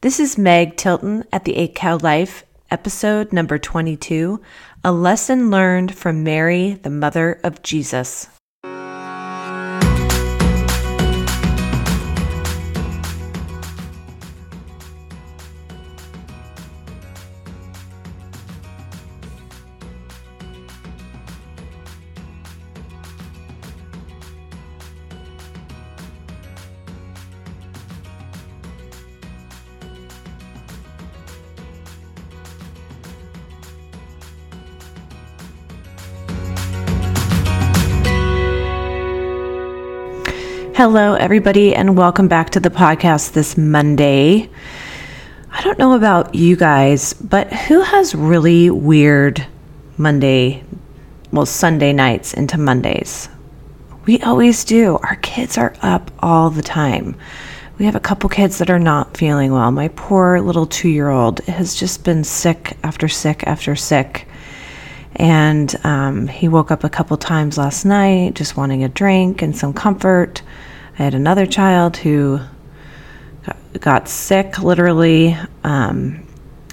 This is Meg Tilton at the Eight Cow Life, episode number 22 A Lesson Learned from Mary, the Mother of Jesus. Hello, everybody, and welcome back to the podcast this Monday. I don't know about you guys, but who has really weird Monday, well, Sunday nights into Mondays? We always do. Our kids are up all the time. We have a couple kids that are not feeling well. My poor little two year old has just been sick after sick after sick. And um, he woke up a couple times last night just wanting a drink and some comfort. I had another child who got sick literally, um,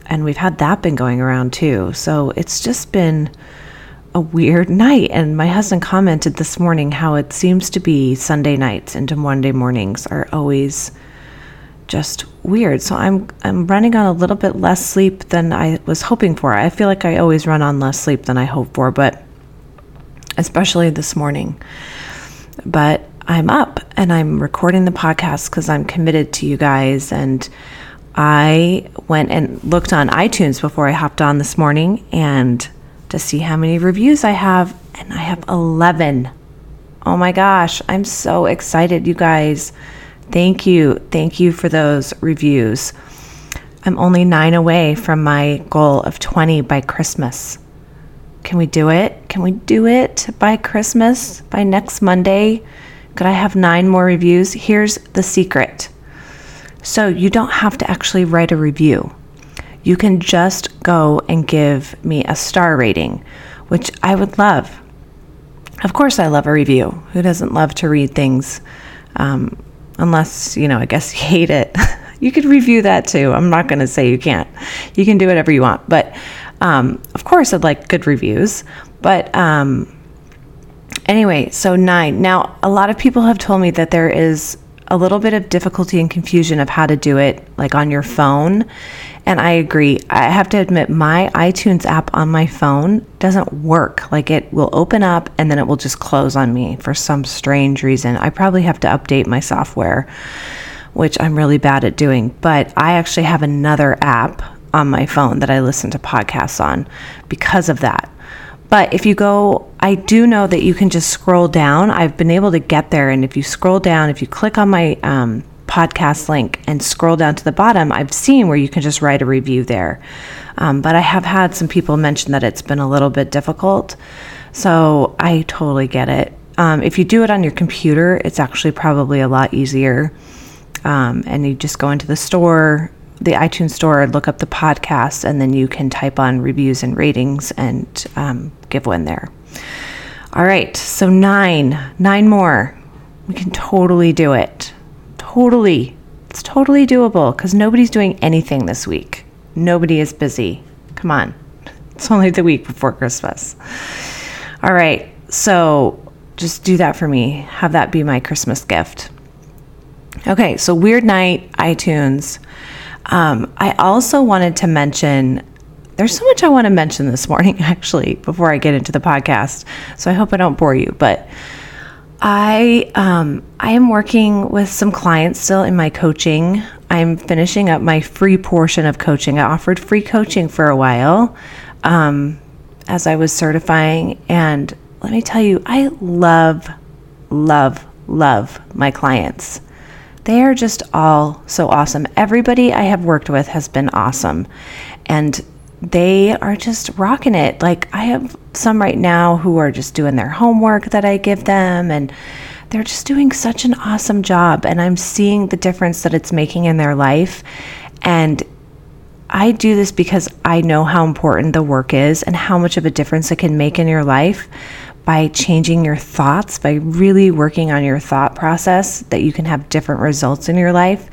and we've had that been going around too. So it's just been a weird night. And my husband commented this morning how it seems to be Sunday nights into Monday mornings are always just weird. So I'm I'm running on a little bit less sleep than I was hoping for. I feel like I always run on less sleep than I hope for, but especially this morning. But I'm up and I'm recording the podcast because I'm committed to you guys. And I went and looked on iTunes before I hopped on this morning and to see how many reviews I have. And I have 11. Oh my gosh, I'm so excited, you guys. Thank you. Thank you for those reviews. I'm only nine away from my goal of 20 by Christmas. Can we do it? Can we do it by Christmas, by next Monday? Could I have nine more reviews? Here's the secret. So you don't have to actually write a review. You can just go and give me a star rating, which I would love. Of course, I love a review. Who doesn't love to read things? Um, unless, you know, I guess you hate it. you could review that too. I'm not going to say you can't. You can do whatever you want. But um, of course, I'd like good reviews. But um, Anyway, so nine. Now, a lot of people have told me that there is a little bit of difficulty and confusion of how to do it, like on your phone. And I agree. I have to admit, my iTunes app on my phone doesn't work. Like it will open up and then it will just close on me for some strange reason. I probably have to update my software, which I'm really bad at doing. But I actually have another app on my phone that I listen to podcasts on because of that. But if you go, I do know that you can just scroll down. I've been able to get there. And if you scroll down, if you click on my um, podcast link and scroll down to the bottom, I've seen where you can just write a review there. Um, but I have had some people mention that it's been a little bit difficult. So I totally get it. Um, if you do it on your computer, it's actually probably a lot easier. Um, and you just go into the store, the iTunes store, look up the podcast, and then you can type on reviews and ratings and um, give one there. All right, so nine, nine more. We can totally do it. Totally. It's totally doable because nobody's doing anything this week. Nobody is busy. Come on. It's only the week before Christmas. All right, so just do that for me. Have that be my Christmas gift. Okay, so Weird Night, iTunes. Um, I also wanted to mention there's so much I want to mention this morning, actually, before I get into the podcast. So I hope I don't bore you. But I um, I am working with some clients still in my coaching. I'm finishing up my free portion of coaching. I offered free coaching for a while um, as I was certifying, and let me tell you, I love, love, love my clients. They are just all so awesome. Everybody I have worked with has been awesome. And they are just rocking it. Like I have some right now who are just doing their homework that I give them and they're just doing such an awesome job and I'm seeing the difference that it's making in their life and I do this because I know how important the work is and how much of a difference it can make in your life. By changing your thoughts, by really working on your thought process, that you can have different results in your life.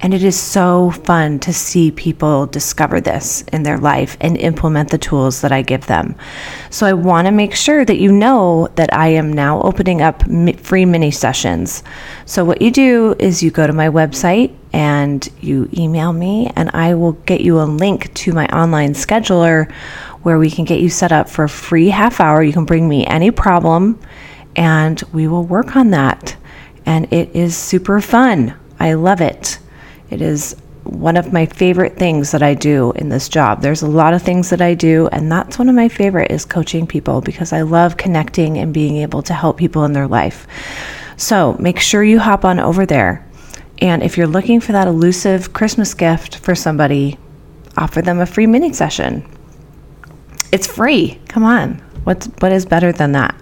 And it is so fun to see people discover this in their life and implement the tools that I give them. So I want to make sure that you know that I am now opening up free mini sessions. So what you do is you go to my website and you email me, and I will get you a link to my online scheduler where we can get you set up for a free half hour. You can bring me any problem and we will work on that. And it is super fun. I love it. It is one of my favorite things that I do in this job. There's a lot of things that I do, and that's one of my favorite is coaching people because I love connecting and being able to help people in their life. So make sure you hop on over there. And if you're looking for that elusive Christmas gift for somebody, offer them a free mini session. It's free. Come on. What's what is better than that?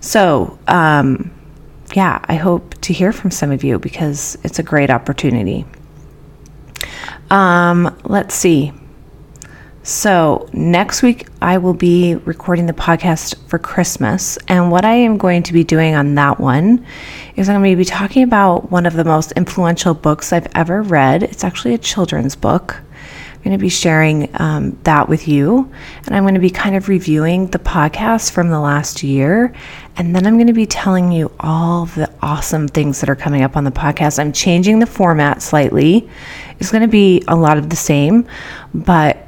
So, um, yeah, I hope to hear from some of you because it's a great opportunity. Um, let's see. So, next week I will be recording the podcast for Christmas. And what I am going to be doing on that one is I'm going to be talking about one of the most influential books I've ever read. It's actually a children's book I'm going to be sharing um, that with you. And I'm going to be kind of reviewing the podcast from the last year. And then I'm going to be telling you all the awesome things that are coming up on the podcast. I'm changing the format slightly. It's going to be a lot of the same, but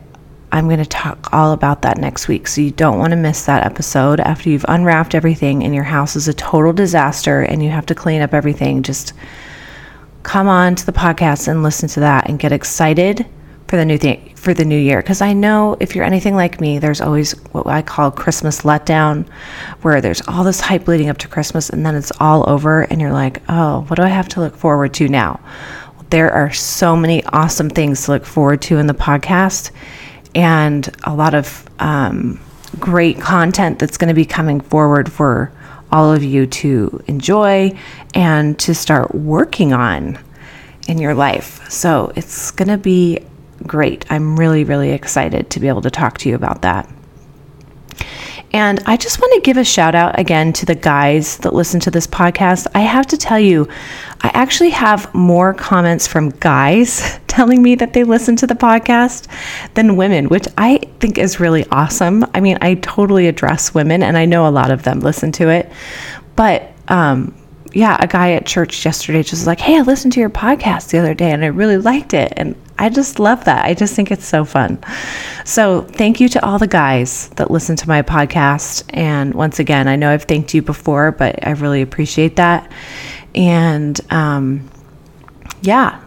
I'm going to talk all about that next week. So you don't want to miss that episode after you've unwrapped everything and your house is a total disaster and you have to clean up everything. Just come on to the podcast and listen to that and get excited for the new thing for the new year because I know if you're anything like me, there's always what I call Christmas letdown, where there's all this hype leading up to Christmas and then it's all over and you're like, oh, what do I have to look forward to now? There are so many awesome things to look forward to in the podcast and a lot of um, great content that's going to be coming forward for all of you to enjoy and to start working on in your life. So it's going to be great. I'm really, really excited to be able to talk to you about that. And I just want to give a shout out again to the guys that listen to this podcast. I have to tell you, I actually have more comments from guys telling me that they listen to the podcast than women, which I think is really awesome. I mean, I totally address women, and I know a lot of them listen to it. But um, yeah, a guy at church yesterday just was like, Hey, I listened to your podcast the other day and I really liked it. And I just love that. I just think it's so fun. So, thank you to all the guys that listen to my podcast. And once again, I know I've thanked you before, but I really appreciate that. And um, yeah.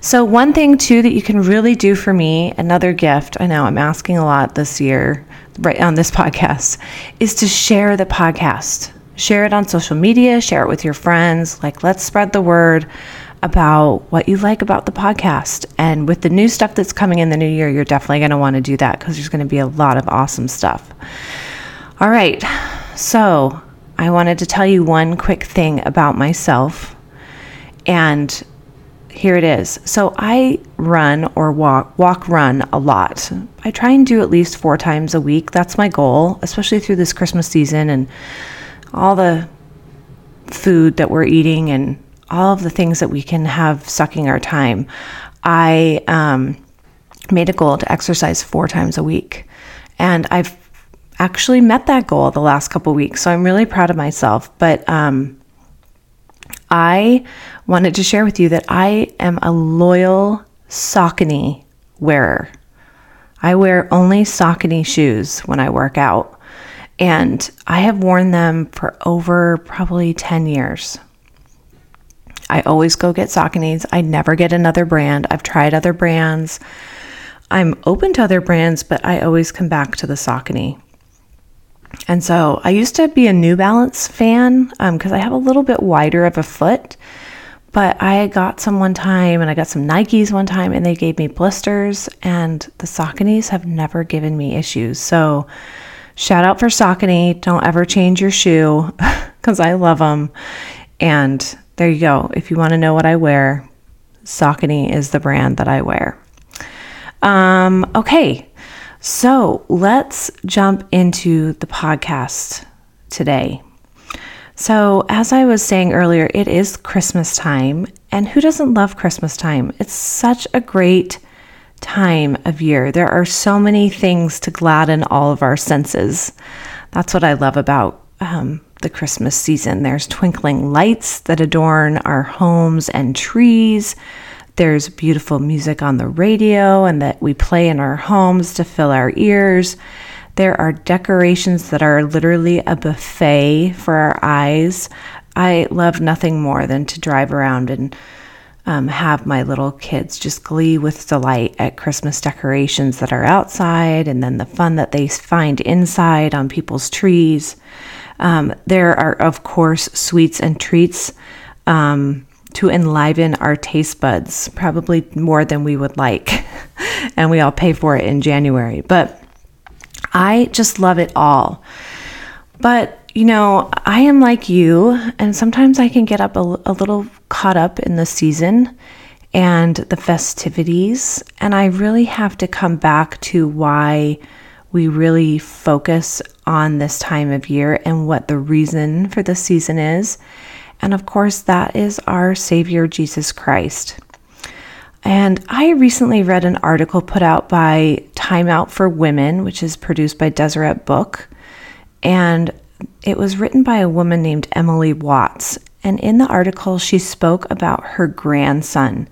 So, one thing too that you can really do for me, another gift, I know I'm asking a lot this year, right on this podcast, is to share the podcast. Share it on social media, share it with your friends. Like, let's spread the word about what you like about the podcast. And with the new stuff that's coming in the new year, you're definitely going to want to do that because there's going to be a lot of awesome stuff. All right. So, I wanted to tell you one quick thing about myself. And here it is. So, I run or walk, walk, run a lot. I try and do at least four times a week. That's my goal, especially through this Christmas season and all the food that we're eating and all of the things that we can have sucking our time. I um, made a goal to exercise four times a week, and I've actually met that goal the last couple weeks. So I'm really proud of myself. But um, I wanted to share with you that I am a loyal Saucony wearer. I wear only Saucony shoes when I work out, and I have worn them for over probably 10 years. I always go get Sauconys. I never get another brand. I've tried other brands. I'm open to other brands, but I always come back to the Saucony. And so I used to be a New Balance fan because um, I have a little bit wider of a foot. But I got some one time and I got some Nikes one time and they gave me blisters, and the Sauconys have never given me issues. So shout out for Saucony. Don't ever change your shoe because I love them. And there you go. If you want to know what I wear, Saucony is the brand that I wear. Um, okay, so let's jump into the podcast today. So, as I was saying earlier, it is Christmas time, and who doesn't love Christmas time? It's such a great time of year. There are so many things to gladden all of our senses. That's what I love about um, the Christmas season. There's twinkling lights that adorn our homes and trees. There's beautiful music on the radio and that we play in our homes to fill our ears. There are decorations that are literally a buffet for our eyes. I love nothing more than to drive around and um, have my little kids just glee with delight at Christmas decorations that are outside and then the fun that they find inside on people's trees. Um, there are, of course, sweets and treats um, to enliven our taste buds, probably more than we would like. and we all pay for it in January. But I just love it all. But, you know, I am like you, and sometimes I can get up a, a little caught up in the season and the festivities. And I really have to come back to why we really focus on this time of year and what the reason for the season is. And of course, that is our Savior Jesus Christ. And I recently read an article put out by Time Out for Women, which is produced by Deseret Book. And it was written by a woman named Emily Watts. And in the article, she spoke about her grandson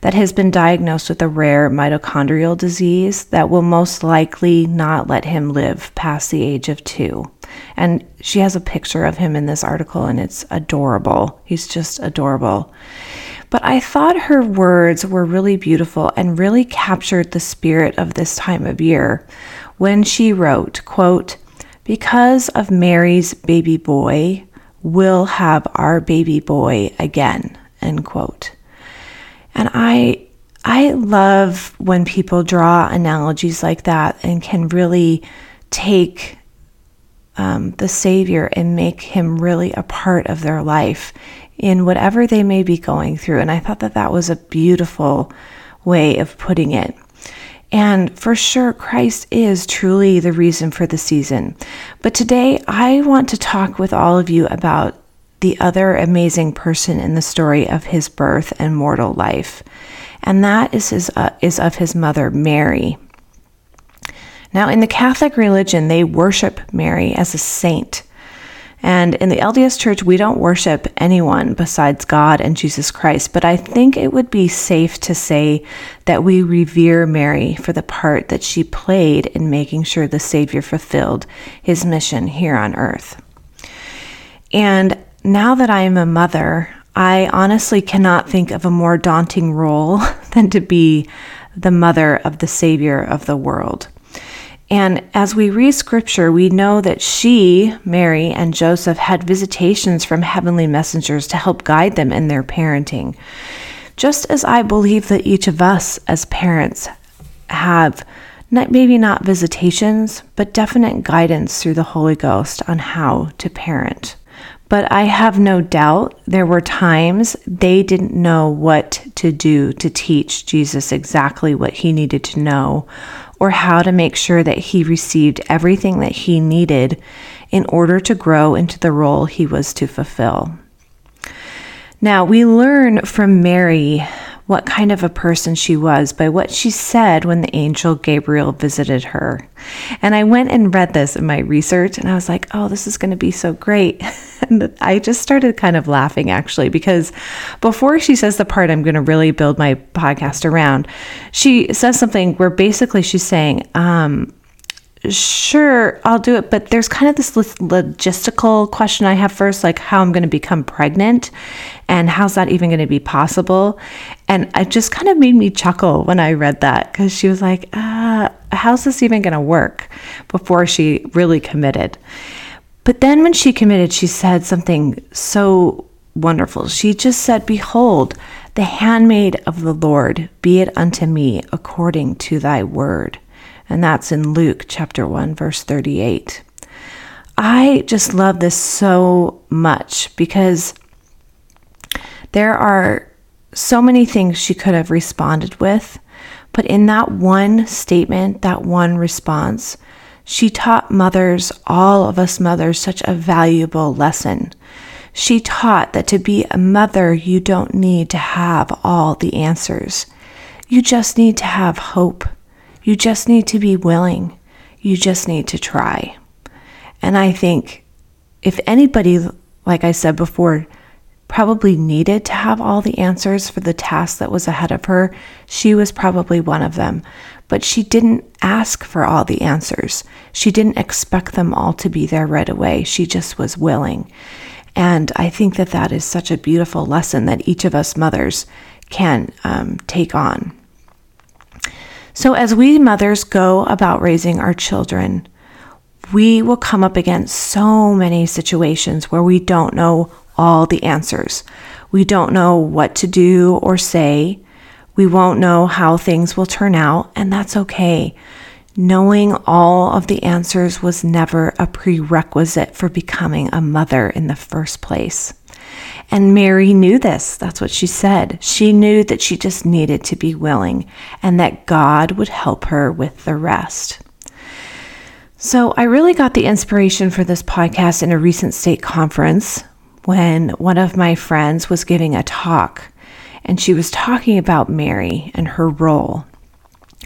that has been diagnosed with a rare mitochondrial disease that will most likely not let him live past the age of two. And she has a picture of him in this article, and it's adorable. He's just adorable. But I thought her words were really beautiful and really captured the spirit of this time of year when she wrote, quote, because of Mary's baby boy, we'll have our baby boy again, end quote. And I I love when people draw analogies like that and can really take um, the Savior and make him really a part of their life in whatever they may be going through. And I thought that that was a beautiful way of putting it. And for sure, Christ is truly the reason for the season. But today, I want to talk with all of you about the other amazing person in the story of his birth and mortal life. And that is, his, uh, is of his mother, Mary. Now, in the Catholic religion, they worship Mary as a saint. And in the LDS Church, we don't worship anyone besides God and Jesus Christ. But I think it would be safe to say that we revere Mary for the part that she played in making sure the Savior fulfilled his mission here on earth. And now that I am a mother, I honestly cannot think of a more daunting role than to be the mother of the Savior of the world. And as we read scripture, we know that she, Mary, and Joseph had visitations from heavenly messengers to help guide them in their parenting. Just as I believe that each of us as parents have not, maybe not visitations, but definite guidance through the Holy Ghost on how to parent. But I have no doubt there were times they didn't know what to do to teach Jesus exactly what he needed to know or how to make sure that he received everything that he needed in order to grow into the role he was to fulfill. Now, we learn from Mary what kind of a person she was by what she said when the angel Gabriel visited her. And I went and read this in my research and I was like, oh, this is going to be so great. and I just started kind of laughing actually because before she says the part I'm going to really build my podcast around, she says something where basically she's saying, um, sure, I'll do it. But there's kind of this logistical question I have first, like how I'm going to become pregnant and how's that even going to be possible? And it just kind of made me chuckle when I read that because she was like, uh, how's this even going to work before she really committed? But then when she committed, she said something so wonderful. She just said, Behold, the handmaid of the Lord, be it unto me according to thy word and that's in Luke chapter 1, verse 38. I just love this so much because there are so many things she could have responded with, but in that one statement, that one response, She taught mothers, all of us mothers, such a valuable lesson. She taught that to be a mother, you don't need to have all the answers. You just need to have hope. You just need to be willing. You just need to try. And I think if anybody, like I said before, probably needed to have all the answers for the task that was ahead of her, she was probably one of them. But she didn't ask for all the answers. She didn't expect them all to be there right away. She just was willing. And I think that that is such a beautiful lesson that each of us mothers can um, take on. So, as we mothers go about raising our children, we will come up against so many situations where we don't know all the answers. We don't know what to do or say. We won't know how things will turn out, and that's okay. Knowing all of the answers was never a prerequisite for becoming a mother in the first place. And Mary knew this. That's what she said. She knew that she just needed to be willing and that God would help her with the rest. So, I really got the inspiration for this podcast in a recent state conference when one of my friends was giving a talk and she was talking about Mary and her role.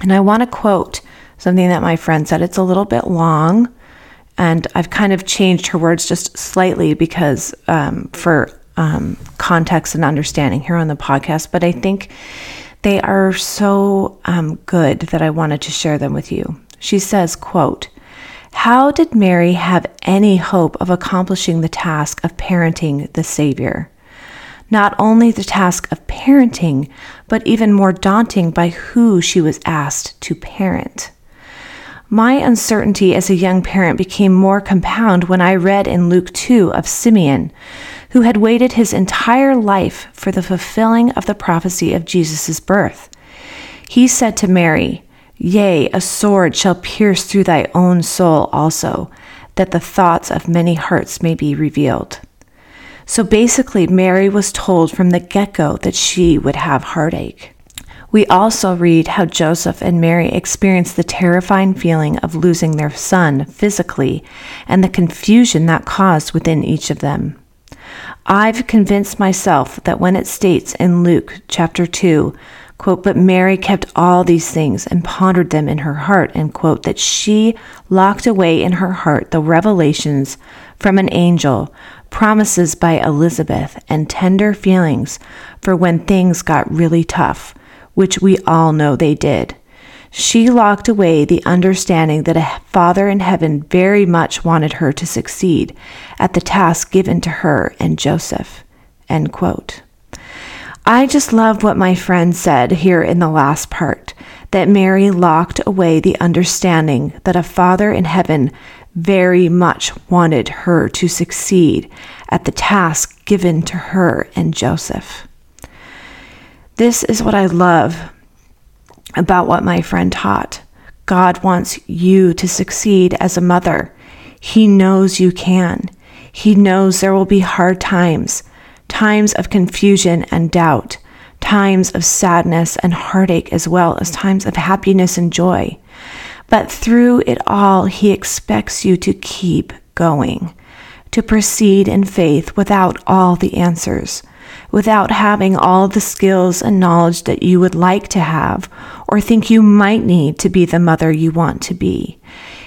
And I want to quote something that my friend said. It's a little bit long, and I've kind of changed her words just slightly because um, for um, context and understanding here on the podcast. But I think they are so um, good that I wanted to share them with you. She says, "quote." How did Mary have any hope of accomplishing the task of parenting the Savior? not only the task of parenting, but even more daunting by who she was asked to parent. My uncertainty as a young parent became more compound when I read in Luke 2 of Simeon, who had waited his entire life for the fulfilling of the prophecy of Jesus' birth. He said to Mary, Yea, a sword shall pierce through thy own soul also, that the thoughts of many hearts may be revealed. So basically, Mary was told from the get go that she would have heartache. We also read how Joseph and Mary experienced the terrifying feeling of losing their son physically and the confusion that caused within each of them. I've convinced myself that when it states in Luke chapter 2, quote, but Mary kept all these things and pondered them in her heart, and quote, that she locked away in her heart the revelations from an angel promises by Elizabeth, and tender feelings for when things got really tough, which we all know they did. She locked away the understanding that a Father in heaven very much wanted her to succeed at the task given to her and Joseph. End quote. I just love what my friend said here in the last part that Mary locked away the understanding that a Father in heaven very much wanted her to succeed at the task given to her and Joseph. This is what I love about what my friend taught. God wants you to succeed as a mother. He knows you can. He knows there will be hard times, times of confusion and doubt, times of sadness and heartache, as well as times of happiness and joy. But through it all, He expects you to keep going, to proceed in faith without all the answers, without having all the skills and knowledge that you would like to have or think you might need to be the mother you want to be.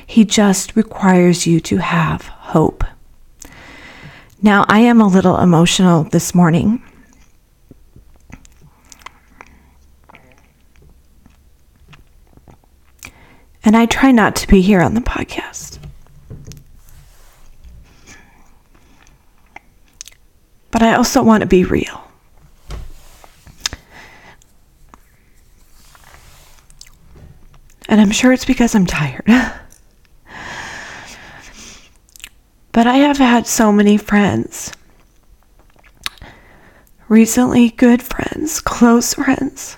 He just requires you to have hope. Now, I am a little emotional this morning And I try not to be here on the podcast. But I also want to be real. And I'm sure it's because I'm tired. but I have had so many friends. Recently, good friends, close friends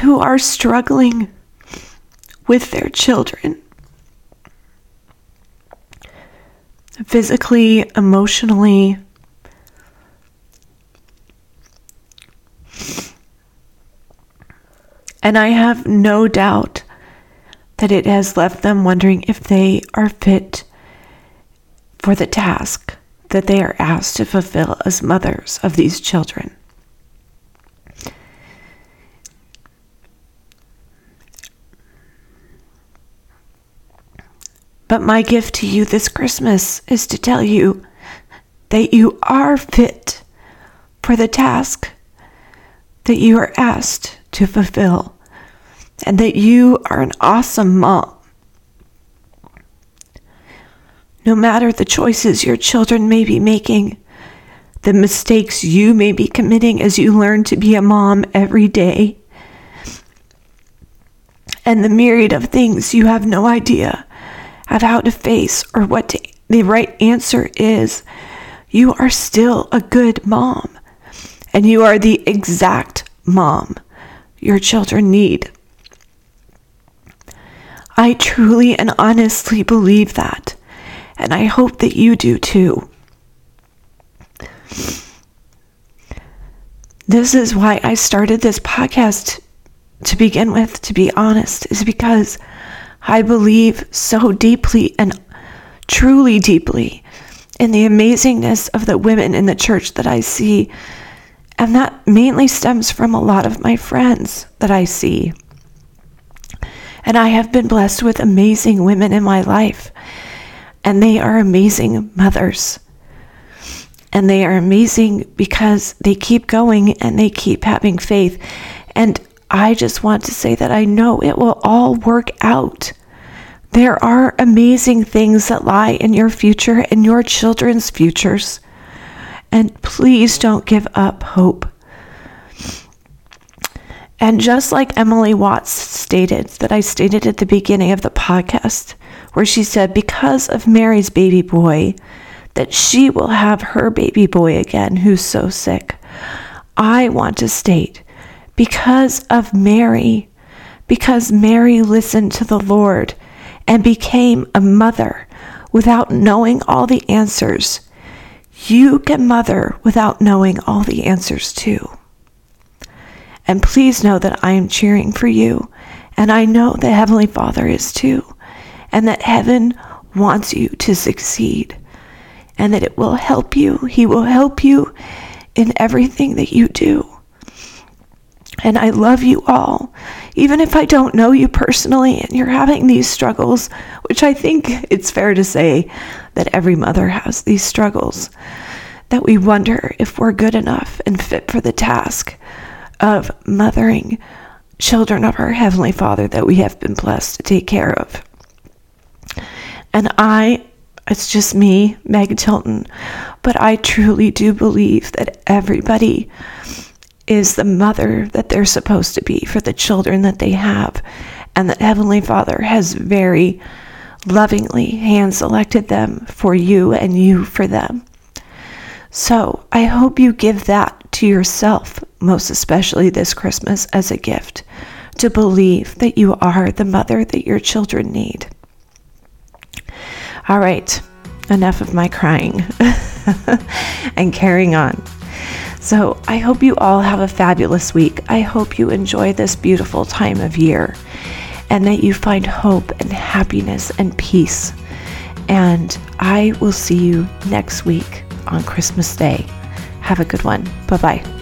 who are struggling with their children physically, emotionally. And I have no doubt that it has left them wondering if they are fit for the task that they are asked to fulfill as mothers of these children. But my gift to you this Christmas is to tell you that you are fit for the task that you are asked to fulfill, and that you are an awesome mom. No matter the choices your children may be making, the mistakes you may be committing as you learn to be a mom every day, and the myriad of things you have no idea of how to face or what to, the right answer is, you are still a good mom. And you are the exact mom your children need. I truly and honestly believe that. And I hope that you do too. This is why I started this podcast to begin with, to be honest, is because I believe so deeply and truly deeply in the amazingness of the women in the church that I see. And that mainly stems from a lot of my friends that I see. And I have been blessed with amazing women in my life. And they are amazing mothers. And they are amazing because they keep going and they keep having faith. And I just want to say that I know it will all work out. There are amazing things that lie in your future and your children's futures. And please don't give up hope. And just like Emily Watts stated, that I stated at the beginning of the podcast, where she said, because of Mary's baby boy, that she will have her baby boy again who's so sick. I want to state because of Mary, because Mary listened to the Lord and became a mother without knowing all the answers, you can mother without knowing all the answers too. And please know that I am cheering for you, and I know the Heavenly Father is too, and that heaven wants you to succeed, and that it will help you. He will help you in everything that you do. And I love you all. Even if I don't know you personally and you're having these struggles, which I think it's fair to say that every mother has these struggles, that we wonder if we're good enough and fit for the task of mothering children of our Heavenly Father that we have been blessed to take care of. And I, it's just me, Meg Tilton, but I truly do believe that everybody is the mother that they're supposed to be for the children that they have, and that Heavenly Father has very lovingly hand selected them for you and you for them. So I hope you give that to yourself, most especially this Christmas, as a gift to believe that you are the mother that your children need. All right, enough of my crying and carrying on. So I hope you all have a fabulous week. I hope you enjoy this beautiful time of year and that you find hope and happiness and peace. And I will see you next week on Christmas Day. Have a good one. Bye bye.